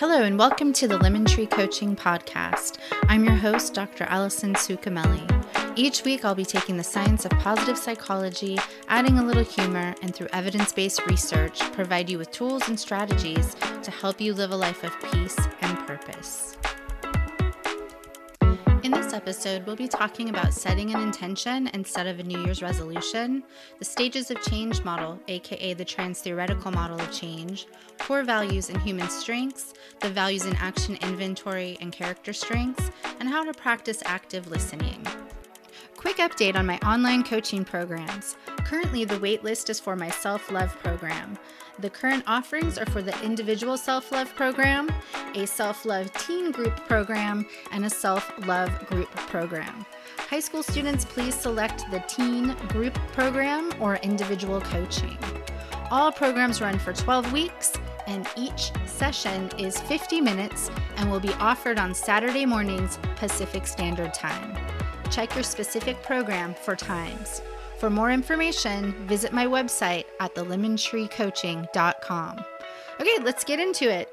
Hello, and welcome to the Lemon Tree Coaching Podcast. I'm your host, Dr. Allison Sucamele. Each week, I'll be taking the science of positive psychology, adding a little humor, and through evidence based research, provide you with tools and strategies to help you live a life of peace and purpose. Episode, we'll be talking about setting an intention instead of a New Year's resolution, the stages of change model, aka the trans theoretical model of change, core values and human strengths, the values in action inventory and character strengths, and how to practice active listening. Quick update on my online coaching programs. Currently, the waitlist is for my self love program. The current offerings are for the individual self love program, a self love teen group program, and a self love group program. High school students, please select the teen group program or individual coaching. All programs run for 12 weeks, and each session is 50 minutes and will be offered on Saturday mornings Pacific Standard Time check your specific program for times. For more information, visit my website at thelemontreecoaching.com. Okay, let's get into it.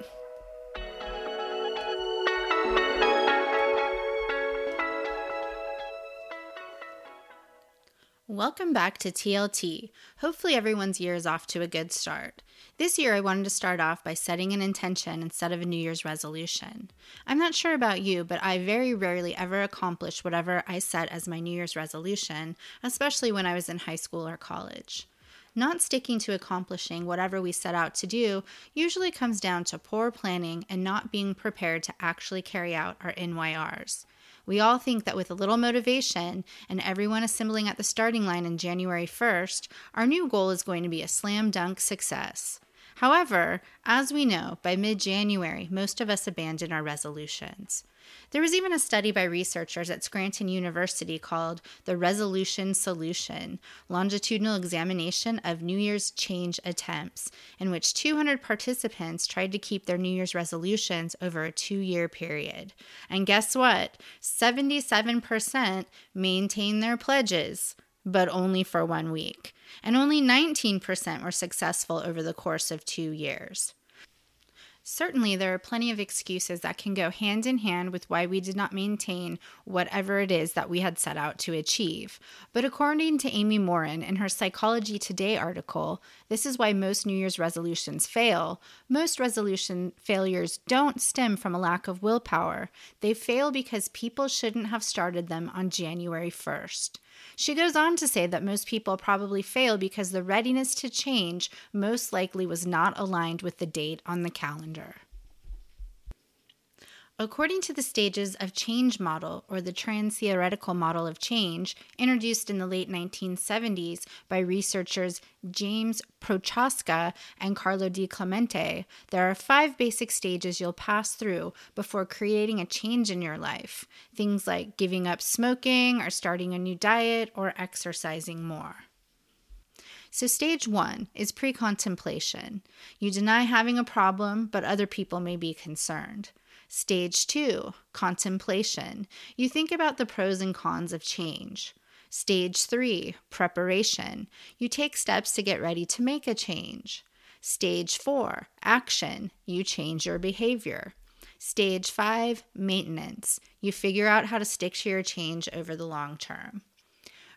Welcome back to TLT. Hopefully, everyone's year is off to a good start. This year, I wanted to start off by setting an intention instead of a New Year's resolution. I'm not sure about you, but I very rarely ever accomplish whatever I set as my New Year's resolution, especially when I was in high school or college. Not sticking to accomplishing whatever we set out to do usually comes down to poor planning and not being prepared to actually carry out our NYRs. We all think that with a little motivation and everyone assembling at the starting line in January 1st, our new goal is going to be a slam dunk success. However, as we know, by mid January, most of us abandon our resolutions. There was even a study by researchers at Scranton University called the Resolution Solution Longitudinal Examination of New Year's Change Attempts, in which 200 participants tried to keep their New Year's resolutions over a two year period. And guess what? 77% maintained their pledges but only for one week. And only 19% were successful over the course of two years. Certainly, there are plenty of excuses that can go hand in hand with why we did not maintain whatever it is that we had set out to achieve. But according to Amy Morin in her Psychology Today article, this is why most New Year's resolutions fail. Most resolution failures don't stem from a lack of willpower, they fail because people shouldn't have started them on January 1st. She goes on to say that most people probably fail because the readiness to change most likely was not aligned with the date on the calendar. According to the stages of change model, or the trans theoretical model of change, introduced in the late 1970s by researchers James Prochaska and Carlo DiClemente, there are five basic stages you'll pass through before creating a change in your life. Things like giving up smoking, or starting a new diet, or exercising more. So, stage one is pre contemplation. You deny having a problem, but other people may be concerned. Stage two, contemplation. You think about the pros and cons of change. Stage three, preparation. You take steps to get ready to make a change. Stage four, action. You change your behavior. Stage five, maintenance. You figure out how to stick to your change over the long term.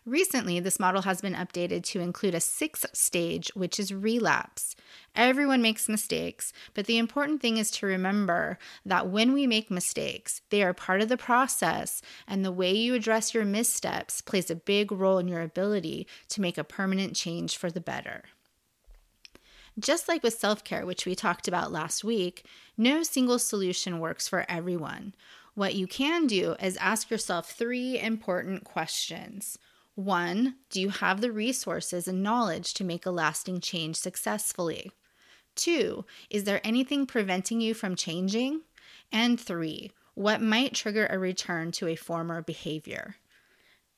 Recently, this model has been updated to include a sixth stage, which is relapse. Everyone makes mistakes, but the important thing is to remember that when we make mistakes, they are part of the process, and the way you address your missteps plays a big role in your ability to make a permanent change for the better. Just like with self care, which we talked about last week, no single solution works for everyone. What you can do is ask yourself three important questions. One, do you have the resources and knowledge to make a lasting change successfully? Two, is there anything preventing you from changing? And three, what might trigger a return to a former behavior?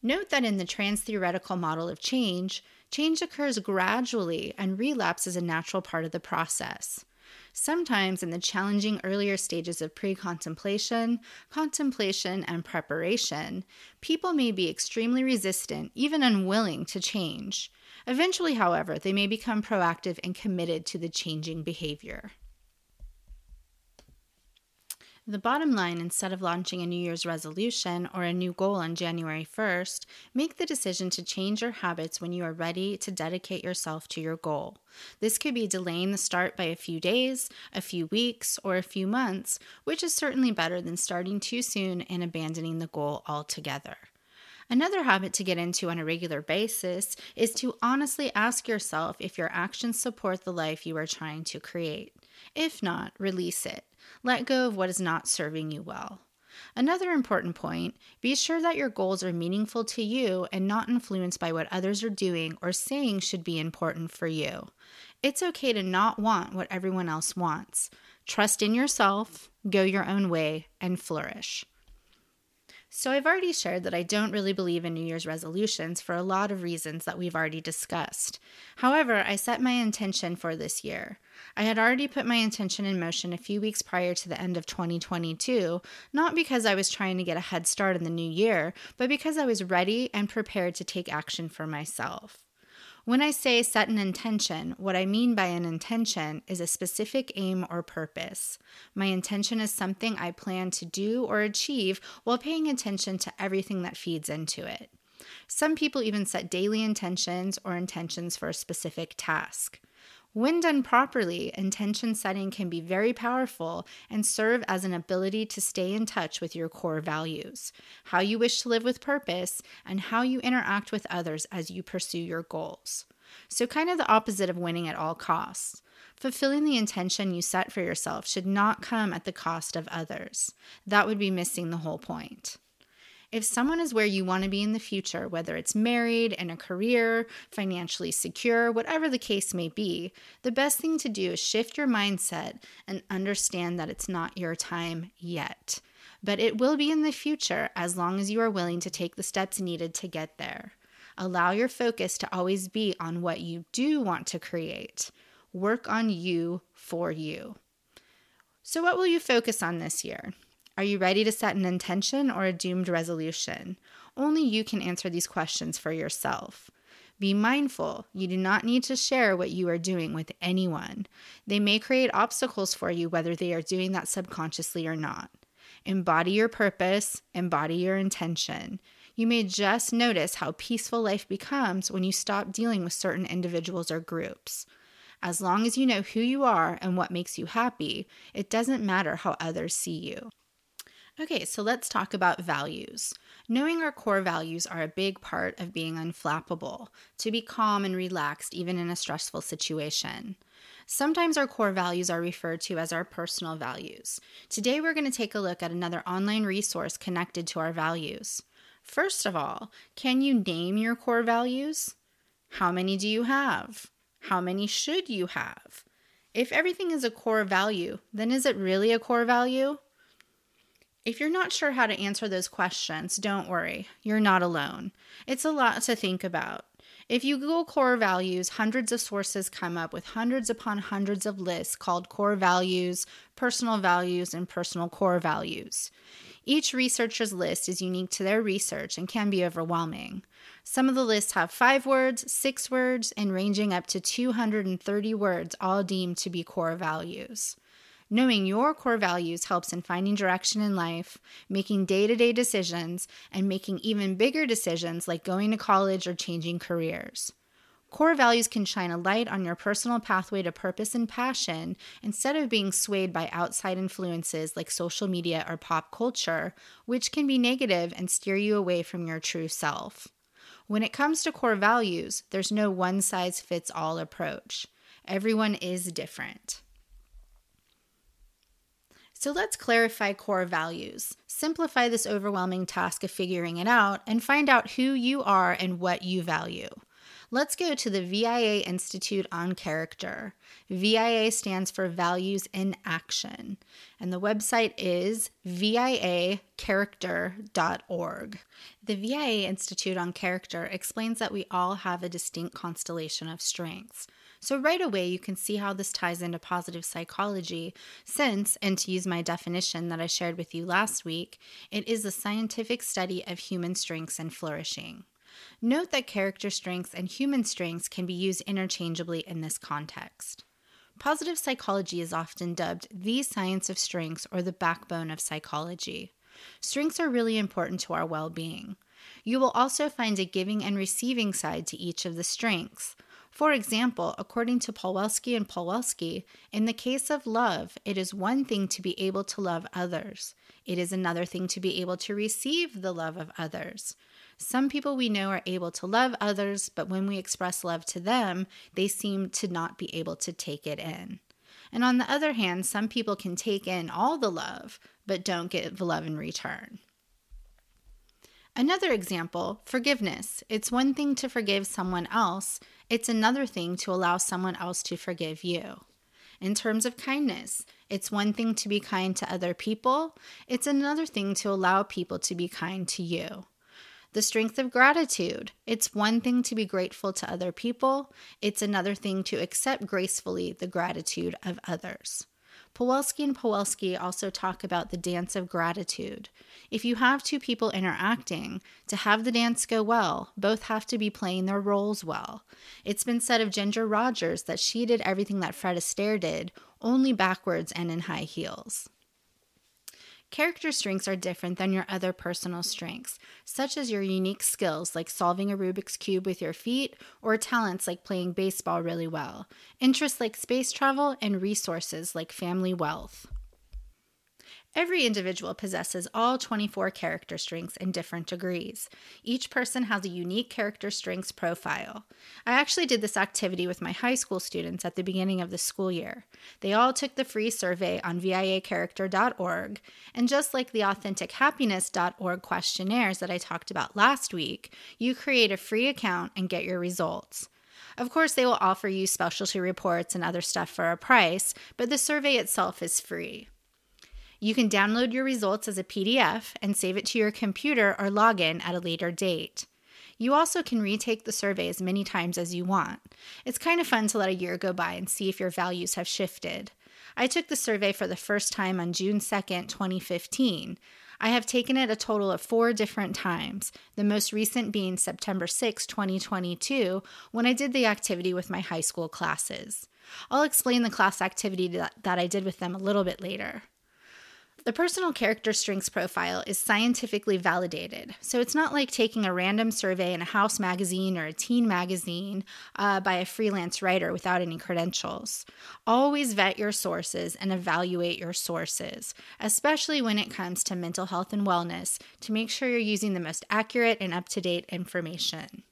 Note that in the trans theoretical model of change, change occurs gradually and relapse is a natural part of the process. Sometimes in the challenging earlier stages of pre contemplation, contemplation, and preparation, people may be extremely resistant, even unwilling to change. Eventually, however, they may become proactive and committed to the changing behavior. The bottom line instead of launching a New Year's resolution or a new goal on January 1st, make the decision to change your habits when you are ready to dedicate yourself to your goal. This could be delaying the start by a few days, a few weeks, or a few months, which is certainly better than starting too soon and abandoning the goal altogether. Another habit to get into on a regular basis is to honestly ask yourself if your actions support the life you are trying to create. If not, release it. Let go of what is not serving you well. Another important point be sure that your goals are meaningful to you and not influenced by what others are doing or saying should be important for you. It's okay to not want what everyone else wants. Trust in yourself, go your own way, and flourish. So, I've already shared that I don't really believe in New Year's resolutions for a lot of reasons that we've already discussed. However, I set my intention for this year. I had already put my intention in motion a few weeks prior to the end of 2022, not because I was trying to get a head start in the new year, but because I was ready and prepared to take action for myself. When I say set an intention, what I mean by an intention is a specific aim or purpose. My intention is something I plan to do or achieve while paying attention to everything that feeds into it. Some people even set daily intentions or intentions for a specific task. When done properly, intention setting can be very powerful and serve as an ability to stay in touch with your core values, how you wish to live with purpose, and how you interact with others as you pursue your goals. So, kind of the opposite of winning at all costs. Fulfilling the intention you set for yourself should not come at the cost of others. That would be missing the whole point. If someone is where you want to be in the future, whether it's married, in a career, financially secure, whatever the case may be, the best thing to do is shift your mindset and understand that it's not your time yet. But it will be in the future as long as you are willing to take the steps needed to get there. Allow your focus to always be on what you do want to create. Work on you for you. So, what will you focus on this year? Are you ready to set an intention or a doomed resolution? Only you can answer these questions for yourself. Be mindful, you do not need to share what you are doing with anyone. They may create obstacles for you, whether they are doing that subconsciously or not. Embody your purpose, embody your intention. You may just notice how peaceful life becomes when you stop dealing with certain individuals or groups. As long as you know who you are and what makes you happy, it doesn't matter how others see you. Okay, so let's talk about values. Knowing our core values are a big part of being unflappable, to be calm and relaxed even in a stressful situation. Sometimes our core values are referred to as our personal values. Today, we're going to take a look at another online resource connected to our values. First of all, can you name your core values? How many do you have? How many should you have? If everything is a core value, then is it really a core value? If you're not sure how to answer those questions, don't worry, you're not alone. It's a lot to think about. If you Google core values, hundreds of sources come up with hundreds upon hundreds of lists called core values, personal values, and personal core values. Each researcher's list is unique to their research and can be overwhelming. Some of the lists have five words, six words, and ranging up to 230 words, all deemed to be core values. Knowing your core values helps in finding direction in life, making day to day decisions, and making even bigger decisions like going to college or changing careers. Core values can shine a light on your personal pathway to purpose and passion instead of being swayed by outside influences like social media or pop culture, which can be negative and steer you away from your true self. When it comes to core values, there's no one size fits all approach. Everyone is different. So let's clarify core values, simplify this overwhelming task of figuring it out, and find out who you are and what you value. Let's go to the VIA Institute on Character. VIA stands for Values in Action, and the website is viacharacter.org. The VIA Institute on Character explains that we all have a distinct constellation of strengths. So, right away, you can see how this ties into positive psychology, since, and to use my definition that I shared with you last week, it is a scientific study of human strengths and flourishing. Note that character strengths and human strengths can be used interchangeably in this context. Positive psychology is often dubbed the science of strengths or the backbone of psychology. Strengths are really important to our well being. You will also find a giving and receiving side to each of the strengths. For example, according to Pawelski and Pawelski, in the case of love, it is one thing to be able to love others. It is another thing to be able to receive the love of others. Some people we know are able to love others, but when we express love to them, they seem to not be able to take it in. And on the other hand, some people can take in all the love, but don't get the love in return. Another example forgiveness. It's one thing to forgive someone else, it's another thing to allow someone else to forgive you. In terms of kindness, it's one thing to be kind to other people, it's another thing to allow people to be kind to you. The strength of gratitude. It's one thing to be grateful to other people, it's another thing to accept gracefully the gratitude of others. Pawelski and Pawelski also talk about the dance of gratitude. If you have two people interacting, to have the dance go well, both have to be playing their roles well. It's been said of Ginger Rogers that she did everything that Fred Astaire did, only backwards and in high heels. Character strengths are different than your other personal strengths, such as your unique skills like solving a Rubik's Cube with your feet, or talents like playing baseball really well, interests like space travel, and resources like family wealth. Every individual possesses all 24 character strengths in different degrees. Each person has a unique character strengths profile. I actually did this activity with my high school students at the beginning of the school year. They all took the free survey on viacharacter.org, and just like the authentichappiness.org questionnaires that I talked about last week, you create a free account and get your results. Of course, they will offer you specialty reports and other stuff for a price, but the survey itself is free. You can download your results as a PDF and save it to your computer or log in at a later date. You also can retake the survey as many times as you want. It's kind of fun to let a year go by and see if your values have shifted. I took the survey for the first time on June 2nd, 2015. I have taken it a total of four different times, the most recent being September 6, 2022, when I did the activity with my high school classes. I'll explain the class activity that, that I did with them a little bit later. The personal character strengths profile is scientifically validated, so it's not like taking a random survey in a house magazine or a teen magazine uh, by a freelance writer without any credentials. Always vet your sources and evaluate your sources, especially when it comes to mental health and wellness, to make sure you're using the most accurate and up to date information.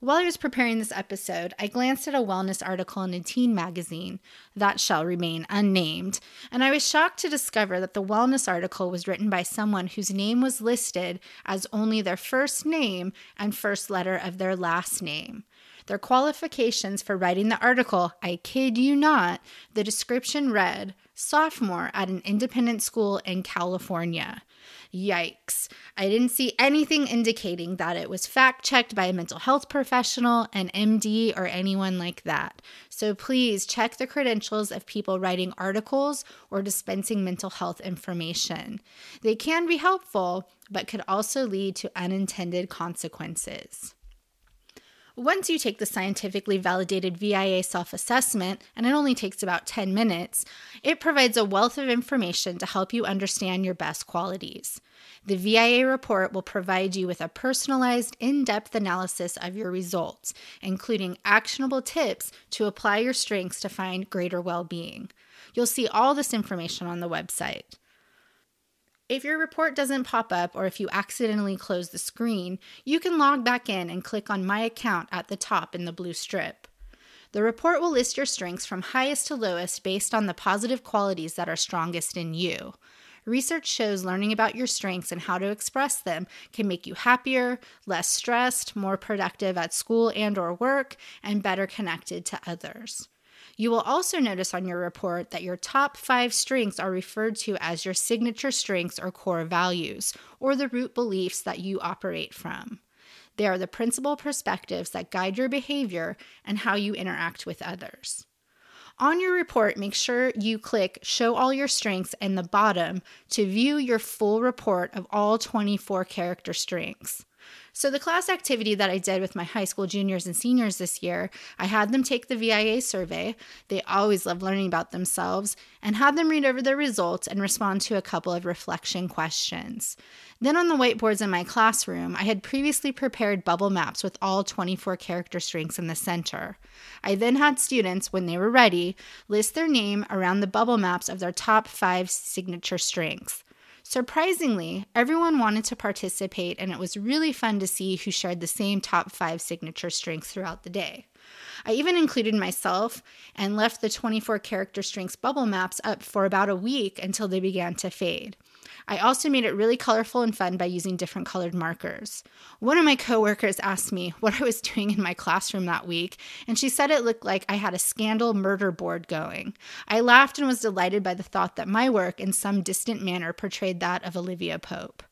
While I was preparing this episode, I glanced at a wellness article in a teen magazine that shall remain unnamed, and I was shocked to discover that the wellness article was written by someone whose name was listed as only their first name and first letter of their last name. Their qualifications for writing the article, I kid you not, the description read sophomore at an independent school in California. Yikes. I didn't see anything indicating that it was fact checked by a mental health professional, an MD, or anyone like that. So please check the credentials of people writing articles or dispensing mental health information. They can be helpful, but could also lead to unintended consequences. Once you take the scientifically validated VIA self assessment, and it only takes about 10 minutes, it provides a wealth of information to help you understand your best qualities. The VIA report will provide you with a personalized, in depth analysis of your results, including actionable tips to apply your strengths to find greater well being. You'll see all this information on the website. If your report doesn't pop up or if you accidentally close the screen, you can log back in and click on My Account at the top in the blue strip. The report will list your strengths from highest to lowest based on the positive qualities that are strongest in you. Research shows learning about your strengths and how to express them can make you happier, less stressed, more productive at school and or work, and better connected to others. You will also notice on your report that your top five strengths are referred to as your signature strengths or core values, or the root beliefs that you operate from. They are the principal perspectives that guide your behavior and how you interact with others. On your report, make sure you click Show All Your Strengths in the bottom to view your full report of all 24 character strengths. So, the class activity that I did with my high school juniors and seniors this year, I had them take the VIA survey. They always love learning about themselves, and had them read over their results and respond to a couple of reflection questions. Then, on the whiteboards in my classroom, I had previously prepared bubble maps with all 24 character strengths in the center. I then had students, when they were ready, list their name around the bubble maps of their top five signature strengths. Surprisingly, everyone wanted to participate, and it was really fun to see who shared the same top five signature strengths throughout the day. I even included myself and left the 24 character strengths bubble maps up for about a week until they began to fade. I also made it really colorful and fun by using different colored markers. One of my coworkers asked me what I was doing in my classroom that week, and she said it looked like I had a scandal murder board going. I laughed and was delighted by the thought that my work, in some distant manner, portrayed that of Olivia Pope.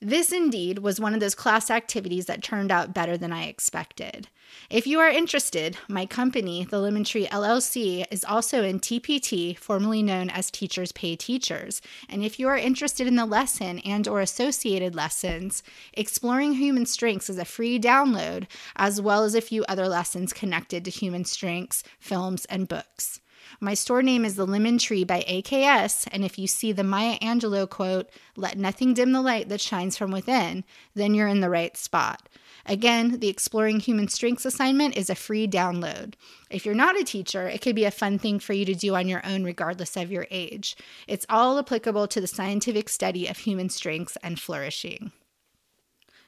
This indeed was one of those class activities that turned out better than I expected. If you are interested, my company, the Lemon Tree LLC, is also in TPT, formerly known as Teachers Pay Teachers. And if you are interested in the lesson and or associated lessons, Exploring Human Strengths is a free download, as well as a few other lessons connected to human strengths, films, and books. My store name is The Lemon Tree by AKS, and if you see the Maya Angelou quote, Let nothing dim the light that shines from within, then you're in the right spot. Again, the Exploring Human Strengths assignment is a free download. If you're not a teacher, it could be a fun thing for you to do on your own, regardless of your age. It's all applicable to the scientific study of human strengths and flourishing.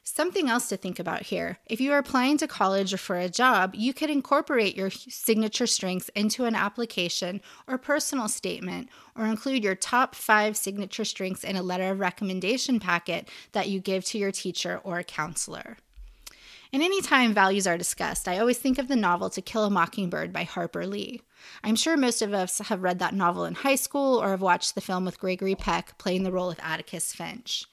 Something else to think about here if you are applying to college or for a job, you could incorporate your signature strengths into an application or personal statement, or include your top five signature strengths in a letter of recommendation packet that you give to your teacher or a counselor. And anytime values are discussed, I always think of the novel To Kill a Mockingbird by Harper Lee. I'm sure most of us have read that novel in high school or have watched the film with Gregory Peck playing the role of Atticus Finch.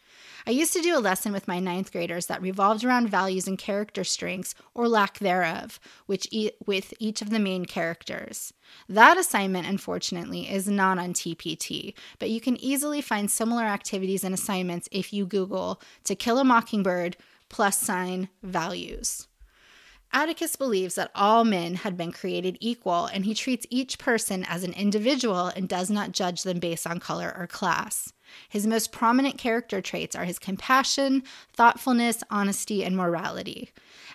I used to do a lesson with my ninth graders that revolved around values and character strengths, or lack thereof, which e- with each of the main characters. That assignment, unfortunately, is not on TPT, but you can easily find similar activities and assignments if you Google To Kill a Mockingbird plus sign values. Atticus believes that all men had been created equal, and he treats each person as an individual and does not judge them based on color or class. His most prominent character traits are his compassion, thoughtfulness, honesty, and morality.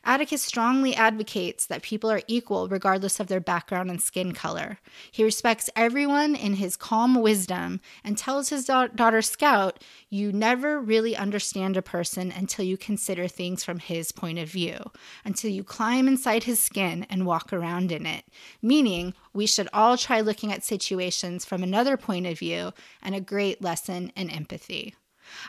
Atticus strongly advocates that people are equal regardless of their background and skin color. He respects everyone in his calm wisdom and tells his da- daughter Scout, You never really understand a person until you consider things from his point of view, until you climb inside his skin and walk around in it. Meaning, we should all try looking at situations from another point of view and a great lesson in empathy.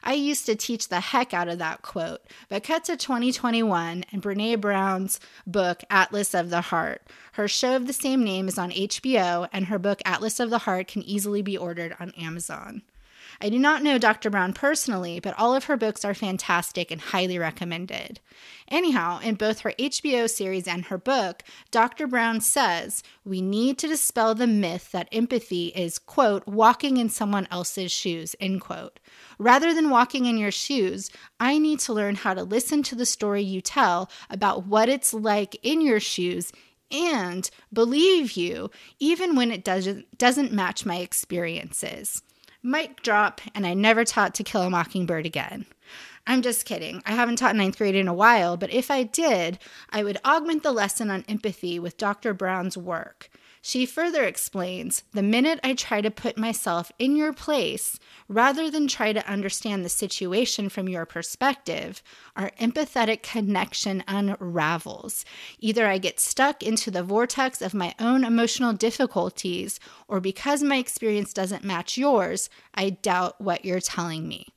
I used to teach the heck out of that quote, but cut to 2021 and Brene Brown's book, Atlas of the Heart. Her show of the same name is on HBO, and her book, Atlas of the Heart, can easily be ordered on Amazon. I do not know Dr. Brown personally, but all of her books are fantastic and highly recommended. Anyhow, in both her HBO series and her book, Dr. Brown says we need to dispel the myth that empathy is, quote, walking in someone else's shoes, end quote. Rather than walking in your shoes, I need to learn how to listen to the story you tell about what it's like in your shoes and believe you even when it doesn't doesn't match my experiences. Mic drop, and I never taught To Kill a Mockingbird again. I'm just kidding. I haven't taught ninth grade in a while, but if I did, I would augment the lesson on empathy with Dr. Brown's work. She further explains the minute I try to put myself in your place, rather than try to understand the situation from your perspective, our empathetic connection unravels. Either I get stuck into the vortex of my own emotional difficulties, or because my experience doesn't match yours, I doubt what you're telling me.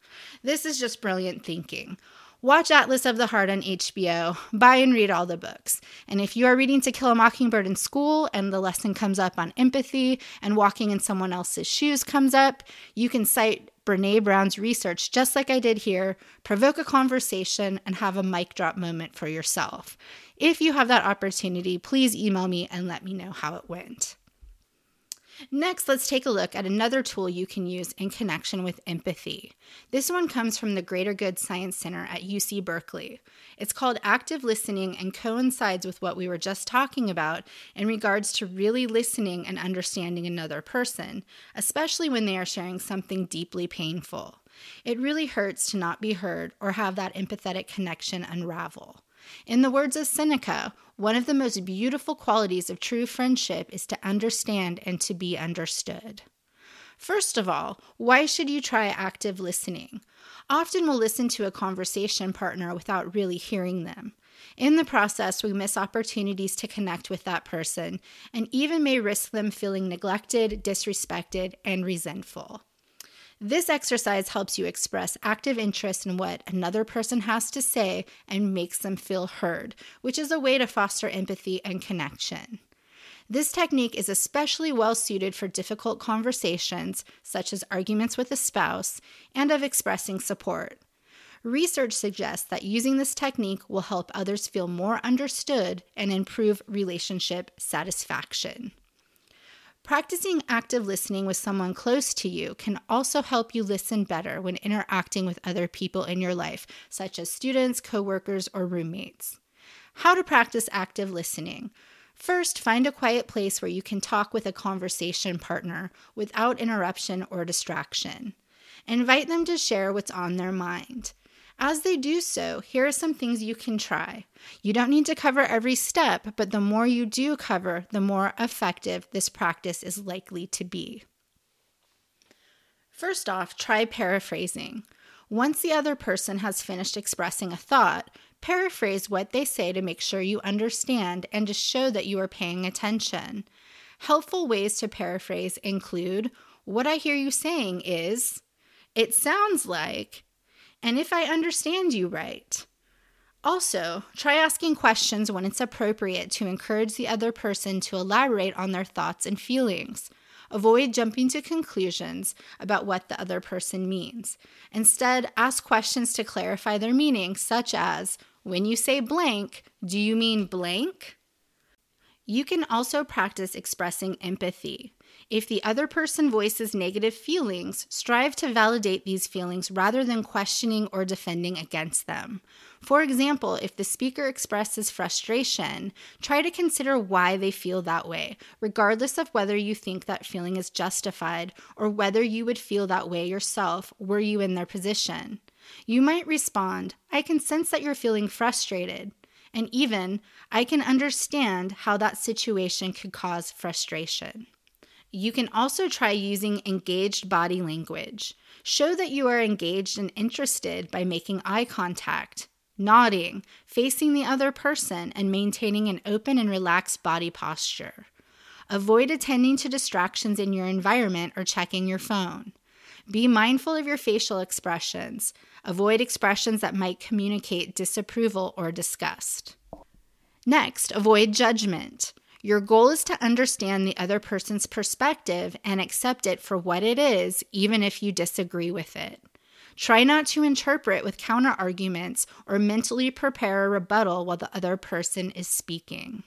This is just brilliant thinking. Watch Atlas of the Heart on HBO, buy and read all the books. And if you are reading To Kill a Mockingbird in school and the lesson comes up on empathy and walking in someone else's shoes comes up, you can cite Brene Brown's research just like I did here, provoke a conversation, and have a mic drop moment for yourself. If you have that opportunity, please email me and let me know how it went. Next, let's take a look at another tool you can use in connection with empathy. This one comes from the Greater Good Science Center at UC Berkeley. It's called active listening and coincides with what we were just talking about in regards to really listening and understanding another person, especially when they are sharing something deeply painful. It really hurts to not be heard or have that empathetic connection unravel. In the words of Seneca, one of the most beautiful qualities of true friendship is to understand and to be understood. First of all, why should you try active listening? Often we'll listen to a conversation partner without really hearing them. In the process, we miss opportunities to connect with that person and even may risk them feeling neglected, disrespected, and resentful. This exercise helps you express active interest in what another person has to say and makes them feel heard, which is a way to foster empathy and connection. This technique is especially well suited for difficult conversations, such as arguments with a spouse, and of expressing support. Research suggests that using this technique will help others feel more understood and improve relationship satisfaction. Practicing active listening with someone close to you can also help you listen better when interacting with other people in your life, such as students, coworkers, or roommates. How to practice active listening. First, find a quiet place where you can talk with a conversation partner without interruption or distraction. Invite them to share what's on their mind. As they do so, here are some things you can try. You don't need to cover every step, but the more you do cover, the more effective this practice is likely to be. First off, try paraphrasing. Once the other person has finished expressing a thought, paraphrase what they say to make sure you understand and to show that you are paying attention. Helpful ways to paraphrase include What I hear you saying is, It sounds like, and if I understand you right. Also, try asking questions when it's appropriate to encourage the other person to elaborate on their thoughts and feelings. Avoid jumping to conclusions about what the other person means. Instead, ask questions to clarify their meaning, such as When you say blank, do you mean blank? You can also practice expressing empathy. If the other person voices negative feelings, strive to validate these feelings rather than questioning or defending against them. For example, if the speaker expresses frustration, try to consider why they feel that way, regardless of whether you think that feeling is justified or whether you would feel that way yourself were you in their position. You might respond, I can sense that you're feeling frustrated. And even, I can understand how that situation could cause frustration. You can also try using engaged body language. Show that you are engaged and interested by making eye contact, nodding, facing the other person, and maintaining an open and relaxed body posture. Avoid attending to distractions in your environment or checking your phone. Be mindful of your facial expressions. Avoid expressions that might communicate disapproval or disgust. Next, avoid judgment. Your goal is to understand the other person's perspective and accept it for what it is, even if you disagree with it. Try not to interpret with counter arguments or mentally prepare a rebuttal while the other person is speaking.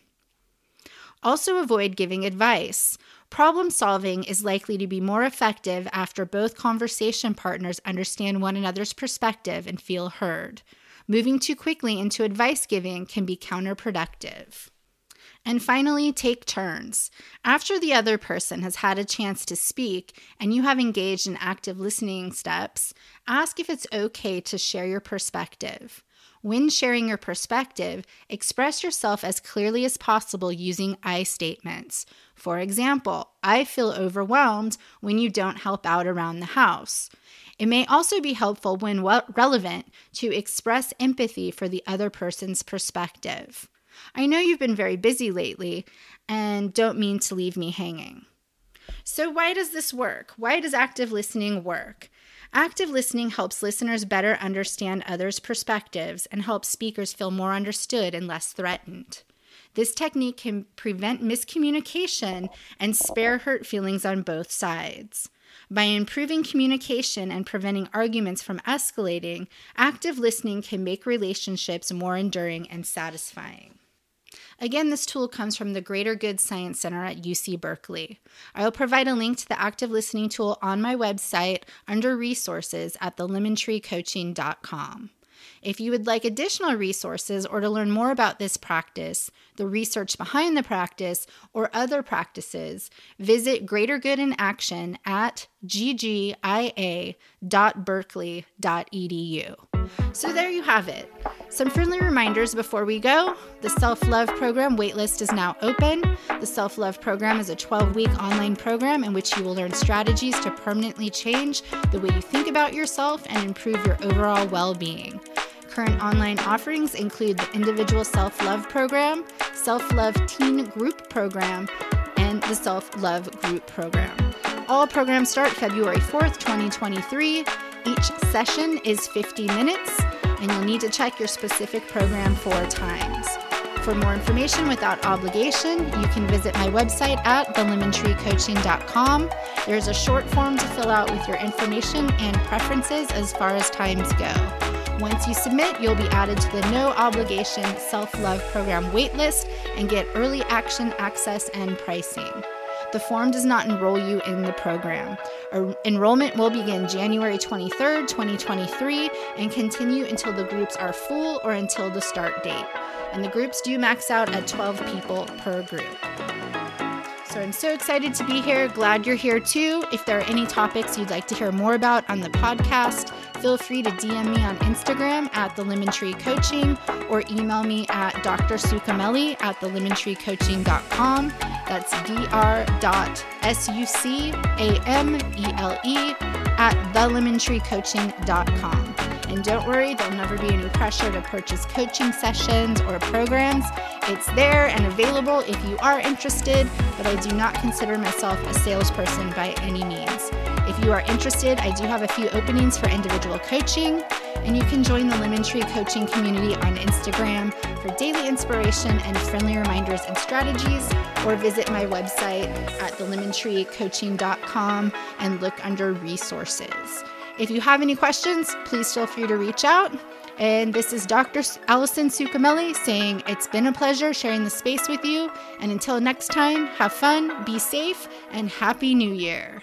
Also, avoid giving advice. Problem solving is likely to be more effective after both conversation partners understand one another's perspective and feel heard. Moving too quickly into advice giving can be counterproductive. And finally, take turns. After the other person has had a chance to speak and you have engaged in active listening steps, ask if it's okay to share your perspective. When sharing your perspective, express yourself as clearly as possible using I statements. For example, I feel overwhelmed when you don't help out around the house. It may also be helpful when relevant to express empathy for the other person's perspective. I know you've been very busy lately and don't mean to leave me hanging. So, why does this work? Why does active listening work? Active listening helps listeners better understand others' perspectives and helps speakers feel more understood and less threatened. This technique can prevent miscommunication and spare hurt feelings on both sides. By improving communication and preventing arguments from escalating, active listening can make relationships more enduring and satisfying. Again, this tool comes from the Greater Good Science Center at UC Berkeley. I will provide a link to the active listening tool on my website under resources at thelemontreecoaching.com. If you would like additional resources or to learn more about this practice, the research behind the practice, or other practices, visit Greater Good in Action at ggia.berkeley.edu. So there you have it. Some friendly reminders before we go. The Self Love Program waitlist is now open. The Self Love Program is a 12 week online program in which you will learn strategies to permanently change the way you think about yourself and improve your overall well being. Current online offerings include the Individual Self Love Program, Self Love Teen Group Program, and the Self Love Group Program. All programs start February 4th, 2023. Each session is 50 minutes, and you'll need to check your specific program for times. For more information without obligation, you can visit my website at thelemontreecoaching.com. There's a short form to fill out with your information and preferences as far as times go. Once you submit, you'll be added to the no obligation self love program waitlist and get early action access and pricing. The form does not enroll you in the program. enrollment will begin January 23rd, 2023, and continue until the groups are full or until the start date. And the groups do max out at 12 people per group. So I'm so excited to be here. Glad you're here too. If there are any topics you'd like to hear more about on the podcast, feel free to DM me on Instagram at the Lemon Tree Coaching or email me at drsucamele at thelemontreecoaching.com. That's dr.sucamele at thelemontreecoaching.com. And don't worry, there'll never be any pressure to purchase coaching sessions or programs. It's there and available if you are interested, but I do not consider myself a salesperson by any means. You are interested, I do have a few openings for individual coaching, and you can join the Lemon Tree Coaching community on Instagram for daily inspiration and friendly reminders and strategies, or visit my website at thelemontreecoaching.com and look under resources. If you have any questions, please feel free to reach out. And this is Dr. Allison Sucamele saying it's been a pleasure sharing the space with you. And until next time, have fun, be safe, and Happy New Year.